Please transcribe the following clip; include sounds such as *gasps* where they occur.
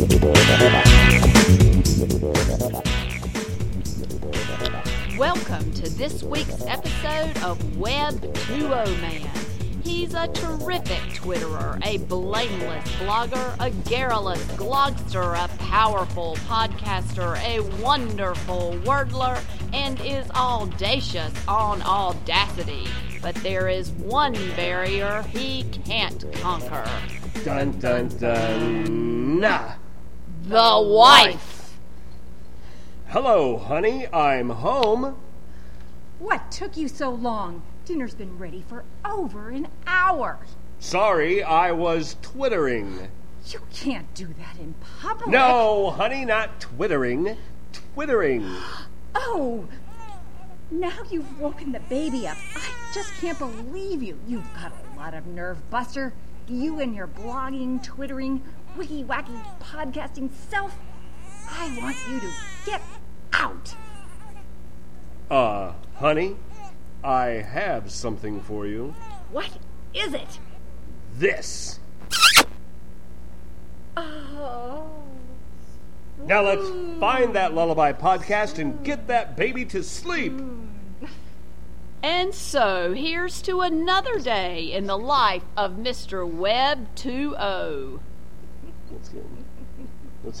Welcome to this week's episode of Web 2.0 Man. He's a terrific Twitterer, a blameless blogger, a garrulous glogster, a powerful podcaster, a wonderful wordler, and is audacious on audacity. But there is one barrier he can't conquer Dun dun dun. Nah. The wife. Hello, honey. I'm home. What took you so long? Dinner's been ready for over an hour. Sorry, I was twittering. You can't do that in public. No, honey, not twittering. Twittering. *gasps* Oh, now you've woken the baby up. I just can't believe you. You've got a lot of nerve, Buster. You and your blogging, twittering, wiki wacky podcasting self. I want you to get out. Uh, honey, I have something for you. What is it? This. Oh. Now let's find that lullaby podcast and get that baby to sleep. And so here's to another day in the life of Mr. Web oh. 2.0. Let's get. Let's.